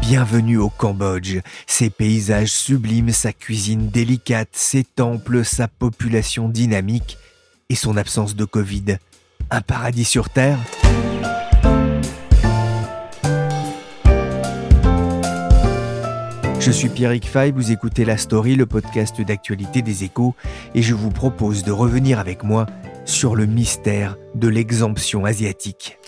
Bienvenue au Cambodge. Ses paysages sublimes, sa cuisine délicate, ses temples, sa population dynamique et son absence de Covid. Un paradis sur Terre? Je suis Pierrick Fay, vous écoutez La Story, le podcast d'actualité des échos, et je vous propose de revenir avec moi sur le mystère de l'exemption asiatique.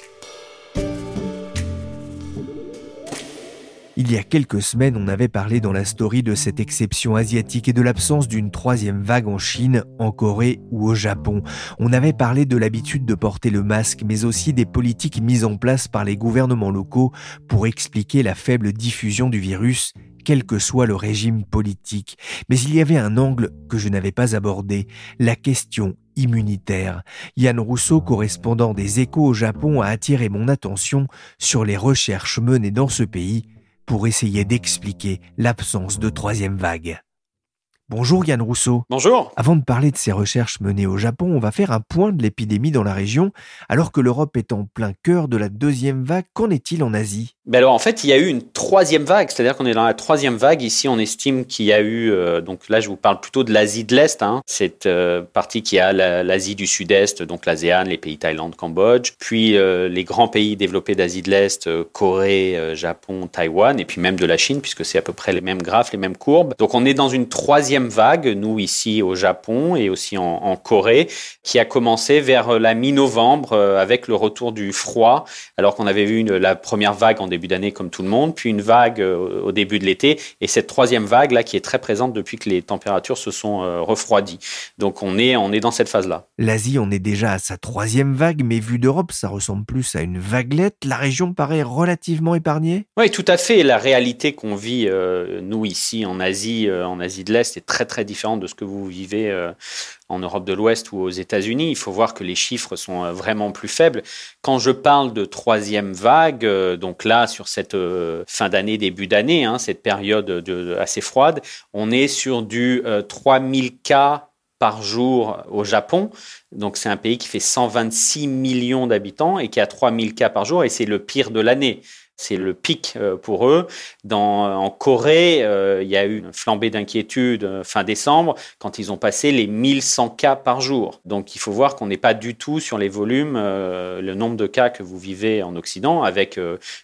Il y a quelques semaines, on avait parlé dans la story de cette exception asiatique et de l'absence d'une troisième vague en Chine, en Corée ou au Japon. On avait parlé de l'habitude de porter le masque, mais aussi des politiques mises en place par les gouvernements locaux pour expliquer la faible diffusion du virus quel que soit le régime politique. Mais il y avait un angle que je n'avais pas abordé, la question immunitaire. Yann Rousseau, correspondant des échos au Japon, a attiré mon attention sur les recherches menées dans ce pays pour essayer d'expliquer l'absence de troisième vague. Bonjour Yann Rousseau. Bonjour. Avant de parler de ces recherches menées au Japon, on va faire un point de l'épidémie dans la région. Alors que l'Europe est en plein cœur de la deuxième vague, qu'en est-il en Asie? Ben alors en fait, il y a eu une troisième vague, c'est-à-dire qu'on est dans la troisième vague. Ici, on estime qu'il y a eu, euh, donc là, je vous parle plutôt de l'Asie de l'Est, hein, cette euh, partie qui a l'Asie du Sud-Est, donc l'ASEAN, les pays Thaïlande, Cambodge, puis euh, les grands pays développés d'Asie de l'Est, Corée, Japon, Taïwan, et puis même de la Chine, puisque c'est à peu près les mêmes graphes, les mêmes courbes. Donc on est dans une troisième vague, nous ici au Japon et aussi en, en Corée, qui a commencé vers la mi-novembre avec le retour du froid, alors qu'on avait vu une, la première vague en début d'année comme tout le monde, puis une vague euh, au début de l'été, et cette troisième vague là qui est très présente depuis que les températures se sont euh, refroidies. Donc on est, on est dans cette phase-là. L'Asie, on est déjà à sa troisième vague, mais vu d'Europe, ça ressemble plus à une vaguelette. La région paraît relativement épargnée. Oui, tout à fait. La réalité qu'on vit, euh, nous, ici, en Asie, en Asie de l'Est, très, très différente de ce que vous vivez en Europe de l'Ouest ou aux États-Unis. Il faut voir que les chiffres sont euh, vraiment plus faibles. Quand je parle de troisième vague, euh, donc là, sur cette euh, fin d'année, début d'année, hein, cette période de, assez froide, on est sur du 3000 cas par jour au Japon. Donc c'est un pays qui fait 126 millions d'habitants et qui a 3000 cas par jour et c'est le pire de l'année. C'est le pic euh, pour eux. Dans, en Corée, euh, il y a eu une flambée d'inquiétude euh, fin décembre quand ils ont passé les 1100 cas par jour. Donc il faut voir qu'on n'est pas du tout sur les volumes, le nombre de cas que vous vivez en Occident, avec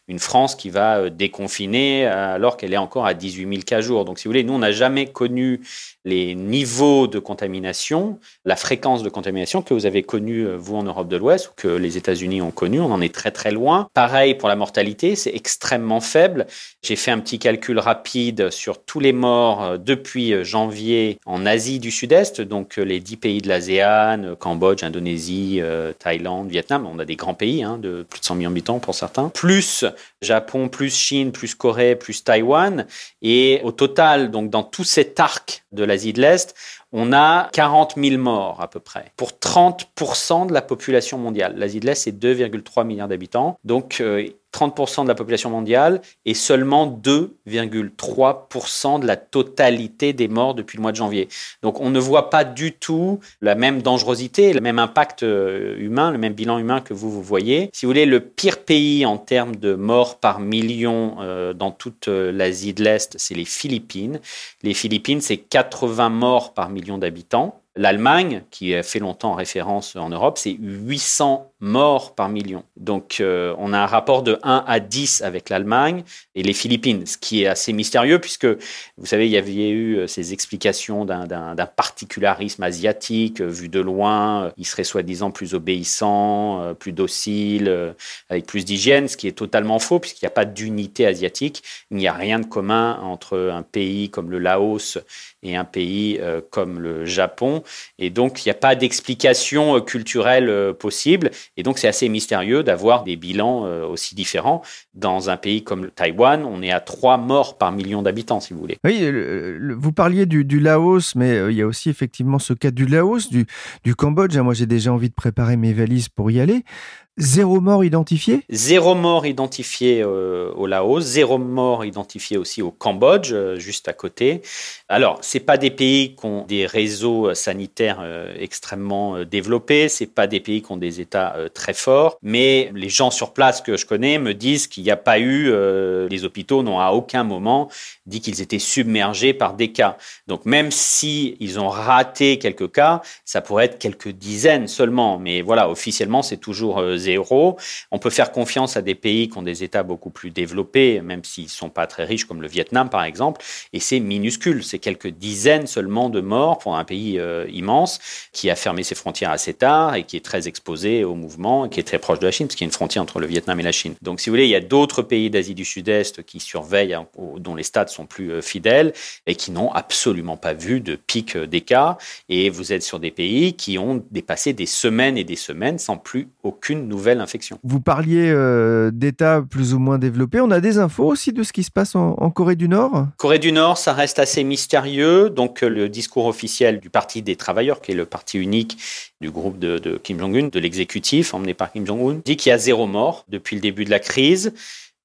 une France qui va déconfiner alors qu'elle est encore à 18 000 cas jour. Donc si vous voulez, nous, on n'a jamais connu les niveaux de contamination, la fréquence de contamination que vous avez connu, vous, en Europe de l'Ouest, ou que les États-Unis ont connu. On en est très très loin. Pareil pour la mortalité c'est extrêmement faible. J'ai fait un petit calcul rapide sur tous les morts euh, depuis euh, janvier en Asie du Sud-Est, donc euh, les dix pays de l'ASEAN, Cambodge, Indonésie, Thaïlande, Vietnam. On a des grands pays hein, de plus de 100 millions d'habitants pour certains, plus Japon, plus Chine, plus Corée, plus Taïwan. Et au total, donc dans tout cet arc de l'Asie de l'Est, on a 40 000 morts à peu près pour 30% de la population mondiale. L'Asie de l'Est, c'est 2,3 milliards d'habitants. Donc, 30% de la population mondiale et seulement 2,3% de la totalité des morts depuis le mois de janvier. Donc on ne voit pas du tout la même dangerosité, le même impact euh, humain, le même bilan humain que vous, vous voyez. Si vous voulez, le pire pays en termes de morts par million euh, dans toute euh, l'Asie de l'Est, c'est les Philippines. Les Philippines, c'est 80 morts par million d'habitants. L'Allemagne, qui a fait longtemps référence en Europe, c'est 800 morts par million. Donc euh, on a un rapport de 1 à 10 avec l'Allemagne et les Philippines, ce qui est assez mystérieux puisque, vous savez, il y avait eu euh, ces explications d'un particularisme asiatique vu de loin. Il serait soi-disant plus obéissant, plus docile, avec plus d'hygiène, ce qui est totalement faux puisqu'il n'y a pas d'unité asiatique. Il n'y a rien de commun entre un pays comme le Laos et un pays euh, comme le Japon. Et donc, il n'y a pas d'explication euh, culturelle euh, possible. Et donc, c'est assez mystérieux d'avoir des bilans aussi différents. Dans un pays comme le Taïwan, on est à trois morts par million d'habitants, si vous voulez. Oui, vous parliez du, Laos, mais il y a aussi effectivement ce cas du Laos, du, du Cambodge. Moi, j'ai déjà envie de préparer mes valises pour y aller. Zéro mort identifié? Zéro mort identifié euh, au Laos, zéro mort identifié aussi au Cambodge, euh, juste à côté. Alors, c'est pas des pays qui ont des réseaux sanitaires euh, extrêmement développés, c'est pas des pays qui ont des États très forts, mais les gens sur place que je connais me disent qu'il n'y a pas eu, les hôpitaux n'ont à aucun moment dit qu'ils étaient submergés par des cas. Donc, même si ils ont raté quelques cas, ça pourrait être quelques dizaines seulement, mais voilà, officiellement, c'est toujours zéro. On peut faire confiance à des pays qui ont des États beaucoup plus développés, même s'ils ne sont pas très riches, comme le Vietnam par exemple, et c'est minuscule. C'est quelques dizaines seulement de morts pour un pays euh, immense qui a fermé ses frontières assez tard et qui est très exposé au mouvement et qui est très proche de la Chine, parce qu'il y a une frontière entre le Vietnam et la Chine. Donc, si vous voulez, il y a d'autres pays d'Asie du Sud-Est qui surveillent, hein, dont les stades sont plus euh, fidèles et qui n'ont absolument pas vu de pic euh, des cas. Et vous êtes sur des pays qui ont dépassé des semaines et des semaines sans plus aucune nouvelle infection. Vous parliez euh, d'États plus ou moins développés. On a des infos aussi de ce qui se passe en, Corée du Nord? Corée du Nord, ça reste assez mystérieux. Donc, le discours officiel du Parti des travailleurs, qui est le parti unique du groupe de, de Kim Jong-un, de l'exécutif emmené par Kim Jong-un, dit qu'il y a zéro mort depuis le début de la crise.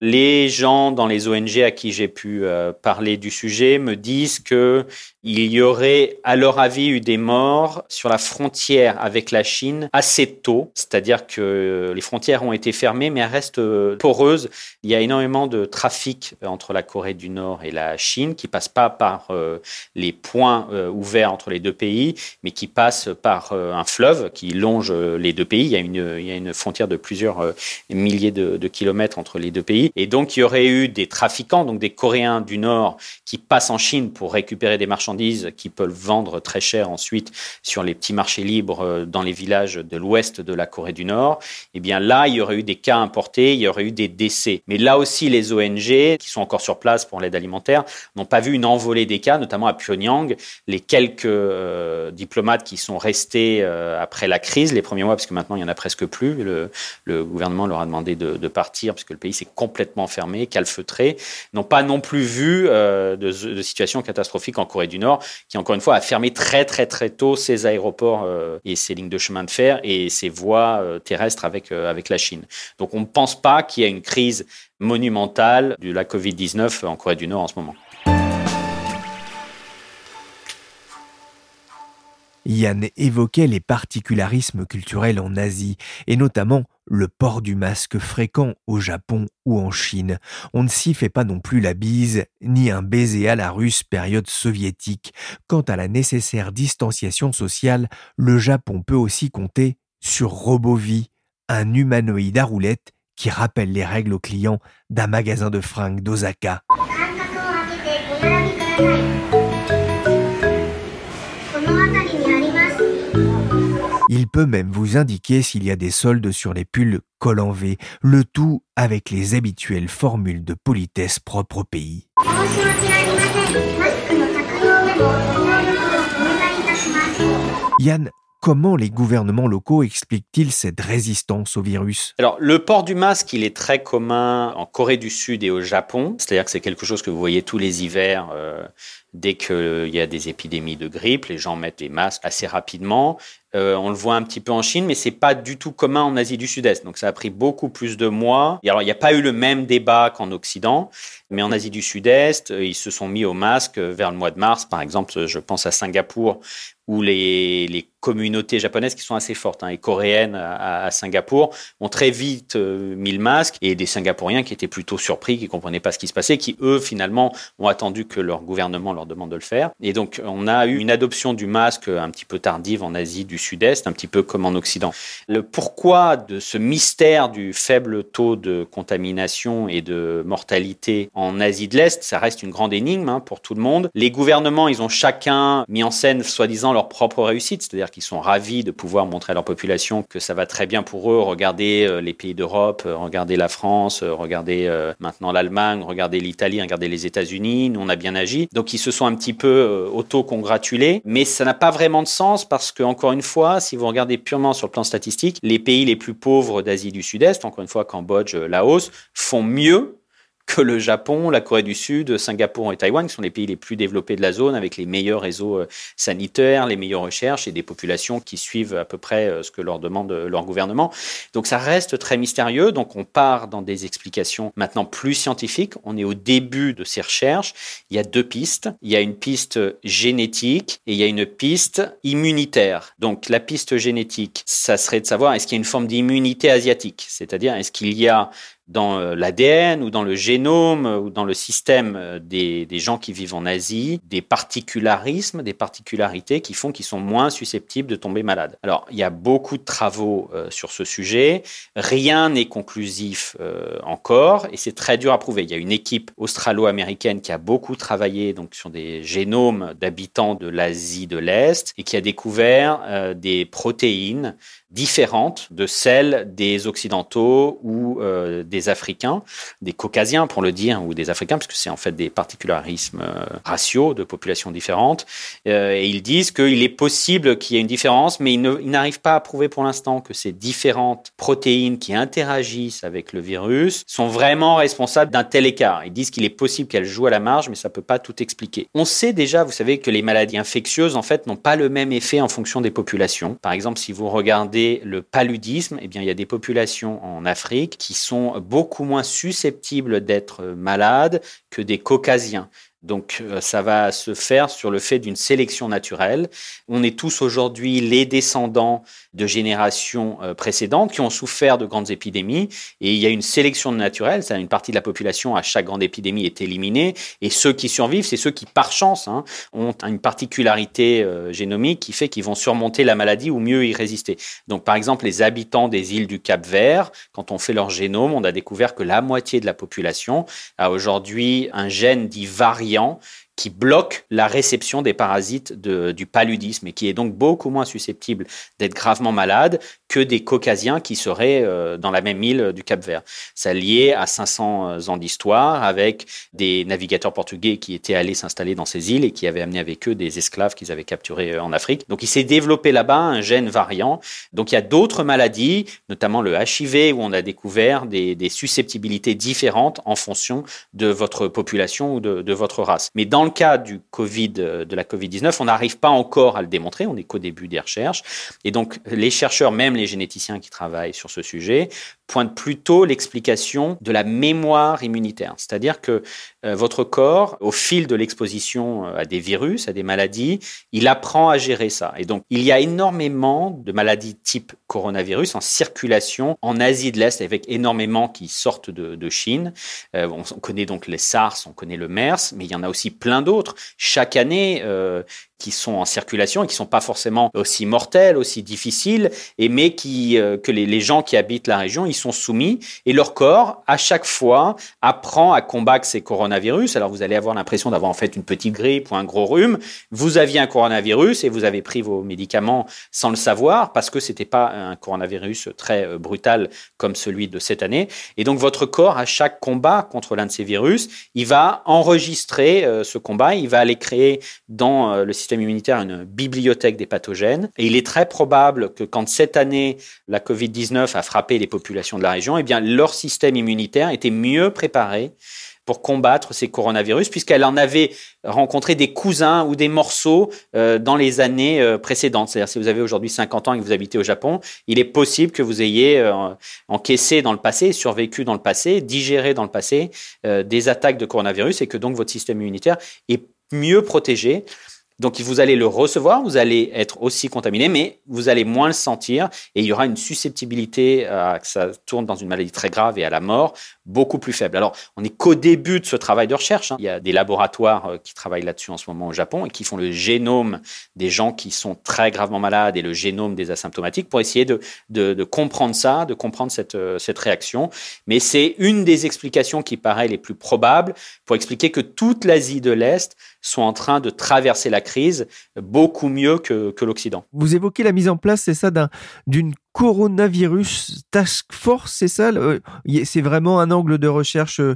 Les gens dans les ONG à qui j'ai pu euh, parler du sujet me disent que il y aurait, à leur avis, eu des morts sur la frontière avec la Chine assez tôt, c'est-à-dire que les frontières ont été fermées, mais elles restent euh, poreuses. Il y a énormément de trafic entre la Corée du Nord et la Chine qui passe pas par euh, les points ouverts entre les deux pays, mais qui passe par un fleuve qui longe les deux pays. Il y a une, frontière de plusieurs milliers de kilomètres entre les deux pays. Et donc, il y aurait eu des trafiquants, donc des Coréens du Nord, qui passent en Chine pour récupérer des marchandises qui peuvent vendre très cher ensuite sur les petits marchés libres euh, dans les villages de l'ouest de la Corée du Nord. Eh bien, là, il y aurait eu des cas importés, il y aurait eu des décès. Mais là aussi, les ONG, qui sont encore sur place pour l'aide alimentaire, n'ont pas vu une envolée des cas, notamment à Pyongyang. Les quelques euh, diplomates qui sont restés euh, après la crise, les premiers mois, parce que maintenant, il n'y en a presque plus, le, gouvernement leur a demandé de, de partir, puisque le pays s'est complètement complètement fermés, calfeutrés, n'ont pas non plus vu euh, de, situations catastrophiques en Corée du Nord, qui encore une fois a fermé très très très tôt ses aéroports euh, et ses lignes de chemin de fer et ses voies euh, terrestres avec, avec la Chine. Donc on ne pense pas qu'il y a une crise monumentale de la Covid-19 en Corée du Nord en ce moment. Yann évoquait les particularismes culturels en Asie, et notamment le port du masque fréquent au Japon ou en Chine. On ne s'y fait pas non plus la bise, ni un baiser à la russe période soviétique. Quant à la nécessaire distanciation sociale, le Japon peut aussi compter sur Robovi, un humanoïde à roulettes qui rappelle les règles aux clients d'un magasin de fringues d'Osaka. Peut même vous indiquer s'il y a des soldes sur les pulls col en V, le tout avec les habituelles formules de politesse propre au pays. Yann, Comment les gouvernements locaux expliquent-ils cette résistance au virus? Alors, le port du masque, il est très commun en Corée du Sud et au Japon. C'est-à-dire que c'est quelque chose que vous voyez tous les hivers. Euh, dès qu'il y a des épidémies de grippe, les gens mettent des masques assez rapidement. Euh, on le voit un petit peu en Chine, mais c'est pas du tout commun en Asie du Sud-Est. Donc ça a pris beaucoup plus de mois. Alors il n'y a pas eu le même débat qu'en Occident, mais en Asie du Sud-Est, euh, ils se sont mis au masque vers le mois de mars. Par exemple, je pense à Singapour, où les, les communautés japonaises qui sont assez fortes hein, et coréennes à, Singapour ont très vite euh, mis le masque et des Singapouriens qui étaient plutôt surpris, qui comprenaient pas ce qui se passait, qui eux finalement ont attendu que leur gouvernement leur demande de le faire. Et donc on a eu une adoption du masque un petit peu tardive en Asie du Sud-Est, un petit peu comme en Occident. Le pourquoi de ce mystère du faible taux de contamination et de mortalité en Asie de l'Est, ça reste une grande énigme hein, pour tout le monde. Les gouvernements, ils ont chacun mis en scène, soi-disant, leur propre réussite, c'est-à-dire qu'ils sont ravis de pouvoir montrer à leur population que ça va très bien pour eux. Regardez euh, les pays d'Europe, euh, regardez la France, euh, regardez maintenant l'Allemagne, regardez l'Italie, regardez les États-Unis, nous on a bien agi. Donc ils se sont un petit peu auto-congratulés, mais ça n'a pas vraiment de sens parce que, encore une fois, si vous regardez purement sur le plan statistique, les pays les plus pauvres d'Asie du Sud-Est, encore une fois Cambodge, Laos, font mieux que le Japon, la Corée du Sud, Singapour et Taïwan, qui sont les pays les plus développés de la zone, avec les meilleurs réseaux euh, sanitaires, les meilleures recherches et des populations qui suivent à peu près euh, ce que leur demande euh, leur gouvernement. Donc ça reste très mystérieux. Donc on part dans des explications maintenant plus scientifiques. On est au début de ces recherches. Il y a deux pistes. Il y a une piste génétique et il y a une piste immunitaire. Donc la piste génétique, ça serait de savoir est-ce qu'il y a une forme d'immunité asiatique, c'est-à-dire est-ce qu'il y a dans euh, l'ADN ou dans le génome ou dans le système euh, des, gens qui vivent en Asie, des particularismes, des particularités qui font qu'ils sont moins susceptibles de tomber malades. Alors, il y a beaucoup de travaux euh, sur ce sujet. Rien n'est conclusif encore et c'est très dur à prouver. Il y a une équipe australo-américaine qui a beaucoup travaillé donc sur des génomes d'habitants de l'Asie de l'Est et qui a découvert des protéines différentes de celles des Occidentaux ou euh, des Africains, des Caucasiens pour le dire, ou des Africains, puisque c'est en fait des particularismes euh, raciaux de populations différentes. Euh, et ils disent qu'il est possible qu'il y ait une différence, mais ils n'arrivent pas à prouver pour l'instant que ces différentes protéines qui interagissent avec le virus sont vraiment responsables d'un tel écart. Ils disent qu'il est possible qu'elles jouent à la marge, mais ça peut pas tout expliquer. On sait déjà, vous savez, que les maladies infectieuses, en fait, n'ont pas le même effet en fonction des populations. Par exemple, si vous regardez le paludisme, eh bien, il y a des populations en Afrique qui sont beaucoup moins susceptibles d'être malades que des caucasiens. Donc euh, ça va se faire sur le fait d'une sélection naturelle. On est tous aujourd'hui les descendants de générations euh, précédentes qui ont souffert de grandes épidémies et il y a une sélection naturelle, c'est une partie de la population à chaque grande épidémie est éliminée et ceux qui survivent, c'est ceux qui par chance hein, ont une particularité euh, génomique qui fait qu'ils vont surmonter la maladie ou mieux y résister. Donc par exemple les habitants des îles du Cap-Vert, quand on fait leur génome, on a découvert que la moitié de la population a aujourd'hui un gène dit variant avion qui bloque la réception des parasites du paludisme et qui est donc beaucoup moins susceptible d'être gravement malade que des caucasiens qui seraient euh, dans la même île du Cap-Vert. Ça lié à 500 euh, ans d'histoire avec des navigateurs portugais qui étaient allés s'installer dans ces îles et qui avaient amené avec eux des esclaves qu'ils avaient capturés euh, en Afrique. Donc il s'est développé là-bas un gène variant. Donc il y a d'autres maladies, notamment le HIV, où on a découvert des, susceptibilités différentes en fonction de votre population ou de, de votre race. Mais dans le cas du Covid, de la Covid-19, on n'arrive pas encore à le démontrer, on n'est qu'au début des recherches. Et donc, les chercheurs, même les généticiens qui travaillent sur ce sujet, pointe plutôt l'explication de la mémoire immunitaire. C'est-à-dire que euh, votre corps, au fil de l'exposition euh, à des virus, à des maladies, il apprend à gérer ça. Et donc, il y a énormément de maladies type coronavirus en circulation en Asie de l'Est, avec énormément qui sortent de, de Chine. Euh, on, connaît donc les SARS, on connaît le MERS, mais il y en a aussi plein d'autres. Chaque année, qui sont en circulation et qui sont pas forcément aussi mortels, aussi difficiles, mais qui euh, que les, les, gens qui habitent la région, ils sont soumis et leur corps à chaque fois apprend à combattre ces coronavirus. Alors vous allez avoir l'impression d'avoir en fait une petite grippe ou un gros rhume. Vous aviez un coronavirus et vous avez pris vos médicaments sans le savoir parce que c'était pas un coronavirus très euh, brutal comme celui de cette année. Et donc votre corps à chaque combat contre l'un de ces virus, il va enregistrer euh, ce combat, il va aller créer dans le système immunitaire une bibliothèque des pathogènes. Et il est très probable que quand cette année, la Covid-19 a frappé les populations de la région, eh bien, leur système immunitaire était mieux préparé pour combattre ces coronavirus, puisqu'elle en avait rencontré des cousins ou des morceaux euh, dans les années euh, précédentes. C'est-à-dire, si vous avez aujourd'hui 50 ans et que vous habitez au Japon, il est possible que vous ayez euh, encaissé dans le passé, survécu dans le passé, digéré dans le passé des attaques de coronavirus et que donc votre système immunitaire est mieux protégé. Donc vous allez le recevoir, vous allez être aussi contaminé, mais vous allez moins le sentir et il y aura une susceptibilité à que ça tourne dans une maladie très grave et à la mort beaucoup plus faible. Alors on n'est qu'au début de ce travail de recherche. Hein. Il y a des laboratoires euh, qui travaillent là-dessus en ce moment au Japon et qui font le génome des gens qui sont très gravement malades et le génome des asymptomatiques pour essayer de, comprendre ça, de comprendre euh, cette réaction. Mais c'est une des explications qui paraît les plus probables pour expliquer que toute l'Asie de l'Est sont en train de traverser la crise beaucoup mieux que, l'Occident. Vous évoquez la mise en place, c'est ça, d'une coronavirus task force, c'est ça? C'est vraiment un angle de recherche euh,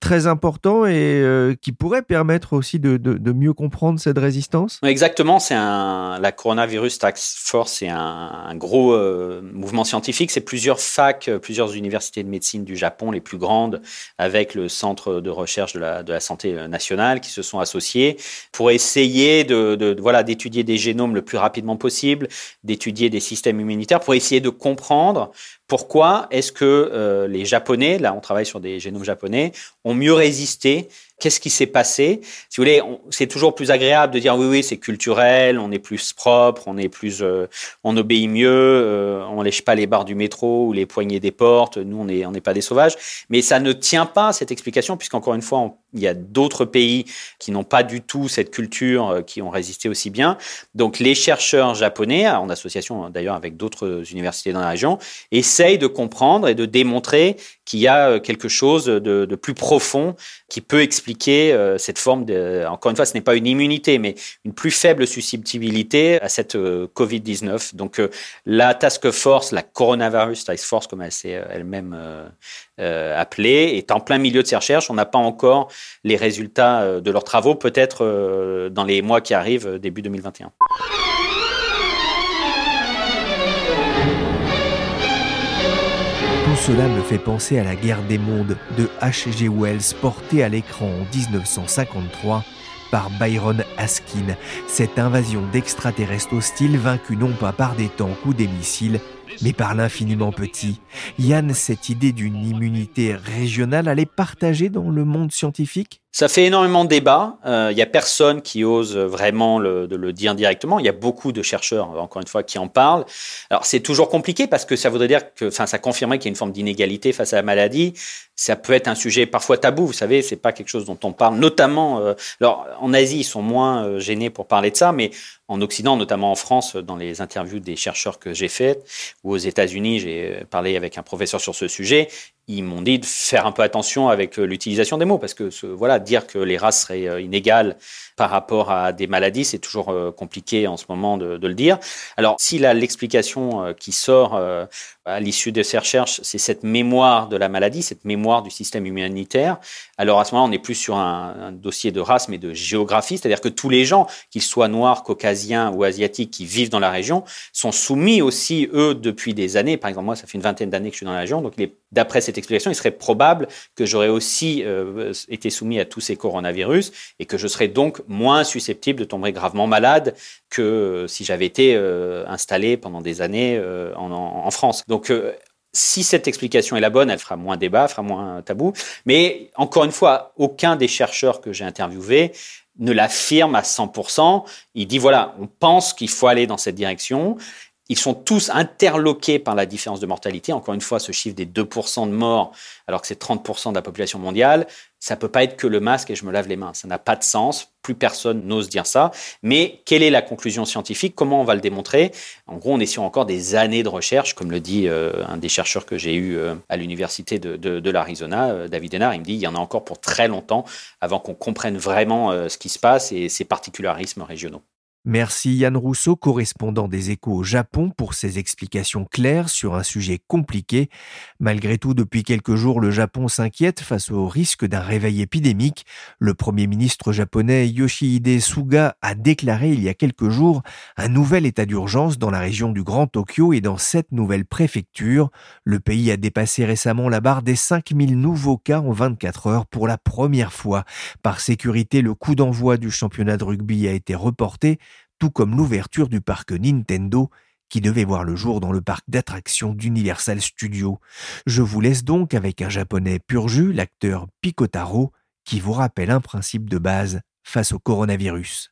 très important et euh, qui pourrait permettre aussi de, de, mieux comprendre cette résistance? Exactement, c'est un la coronavirus task force, c'est un, gros euh, mouvement scientifique. C'est plusieurs facs, euh, plusieurs universités de médecine du Japon, les plus grandes, avec le centre de recherche de la, de la santé nationale, qui se sont associés pour essayer de voilà d'étudier des génomes le plus rapidement possible, d'étudier des systèmes immunitaires, pour essayer de comprendre pourquoi est-ce que euh, les Japonais, là on travaille sur des génomes japonais, ont mieux résisté Qu'est-ce qui s'est passé? Si vous voulez, c'est toujours plus agréable de dire oui, oui, c'est culturel, on est plus propre, on est plus, euh, on obéit mieux, euh, on lèche pas les barres du métro ou les poignées des portes. Nous, on n'est on n'est pas des sauvages. Mais ça ne tient pas cette explication puisqu'encore une fois, il y a d'autres pays qui n'ont pas du tout cette culture, euh, qui ont résisté aussi bien. Donc, les chercheurs japonais, en association d'ailleurs avec d'autres universités dans la région, essayent de comprendre et de démontrer qu'il y a quelque chose de plus profond qui peut expliquer euh, cette forme encore une fois, ce n'est pas une immunité, mais une plus faible susceptibilité à cette euh, Covid-19. Donc, euh, la task force, la coronavirus task force, comme elle s'est elle-même appelée, est en plein milieu de ses recherches. On n'a pas encore les résultats de leurs travaux, peut-être dans les mois qui arrivent, début 2021. Cela me fait penser à la guerre des mondes de H.G. Wells portée à l'écran en 1953 par Byron Askin, cette invasion d'extraterrestres hostiles vaincue non pas par des tanks ou des missiles, mais par l'infiniment petit. Yann, cette idée d'une immunité régionale, allait partager dans le monde scientifique? Ça fait énormément de débats. Il euh, n'y a personne qui ose vraiment le, de le dire directement. Il y a beaucoup de chercheurs, encore une fois, qui en parlent. Alors c'est toujours compliqué parce que ça voudrait dire que, enfin, ça confirmerait qu'il y a une forme d'inégalité face à la maladie. Ça peut être un sujet parfois tabou. Vous savez, c'est pas quelque chose dont on parle. Notamment, euh, alors en Asie, ils sont moins euh, gênés pour parler de ça, mais en Occident, notamment en France, dans les interviews des chercheurs que j'ai faites, ou aux États-Unis, j'ai parlé avec un professeur sur ce sujet ils m'ont dit de faire un peu attention avec euh, l'utilisation des mots parce que voilà dire que les races seraient euh, inégales par rapport à des maladies c'est toujours euh, compliqué en ce moment de, le dire. Alors si l'explication qui sort à l'issue de ces recherches c'est cette mémoire de la maladie cette mémoire du système immunitaire. Alors à ce moment on n'est plus sur un, un, dossier de race mais de géographie c'est-à-dire que tous les gens qu'ils soient noirs caucasiens ou asiatiques qui vivent dans la région sont soumis aussi eux depuis des années. Par exemple moi ça fait une vingtaine d'années que je suis dans la région donc il est d'après cette explication, il serait probable que j'aurais aussi euh, été soumis à tous ces coronavirus et que je serais donc moins susceptible de tomber gravement malade que euh, si j'avais été euh, installé pendant des années en, en, France. Donc, si cette explication est la bonne, elle fera moins débat, fera moins tabou. Mais encore une fois, aucun des chercheurs que j'ai interviewés ne l'affirme à 100%. Il dit, voilà, on pense qu'il faut aller dans cette direction. Ils sont tous interloqués par la différence de mortalité. Encore une fois, ce chiffre des 2% de morts, alors que c'est 30% de la population mondiale, ça peut pas être que le masque et je me lave les mains. Ça n'a pas de sens. Plus personne n'ose dire ça. Mais quelle est la conclusion scientifique? Comment on va le démontrer? En gros, on est sur encore des années de recherche, comme le dit euh, un des chercheurs que j'ai eu euh, à l'université de, l'Arizona, euh, David Hénard. Il me dit il y en a encore pour très longtemps avant qu'on comprenne vraiment ce qui se passe et ses particularismes régionaux. Merci Yann Rousseau, correspondant des échos au Japon, pour ses explications claires sur un sujet compliqué. Malgré tout, depuis quelques jours, le Japon s'inquiète face au risque d'un réveil épidémique. Le premier ministre japonais Yoshihide Suga a déclaré il y a quelques jours un nouvel état d'urgence dans la région du Grand Tokyo et dans sept nouvelles préfectures. Le pays a dépassé récemment la barre des 5000 nouveaux cas en 24 heures pour la première fois. Par sécurité, le coup d'envoi du championnat de rugby a été reporté tout comme l'ouverture du parc Nintendo qui devait voir le jour dans le parc d'attractions d'Universal Studios. Je vous laisse donc avec un japonais pur jus, l'acteur Pikotaro, qui vous rappelle un principe de base face au coronavirus.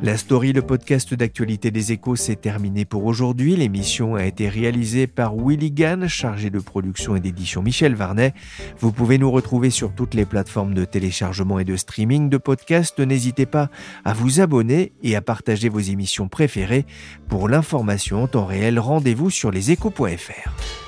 La story, le podcast d'actualité des échos, s'est terminé pour aujourd'hui. L'émission a été réalisée par Willy Gann, chargé de production et d'édition Michel Varnet. Vous pouvez nous retrouver sur toutes les plateformes de téléchargement et de streaming de podcasts. N'hésitez pas à vous abonner et à partager vos émissions préférées. Pour l'information en temps réel, rendez-vous sur leséchos.fr.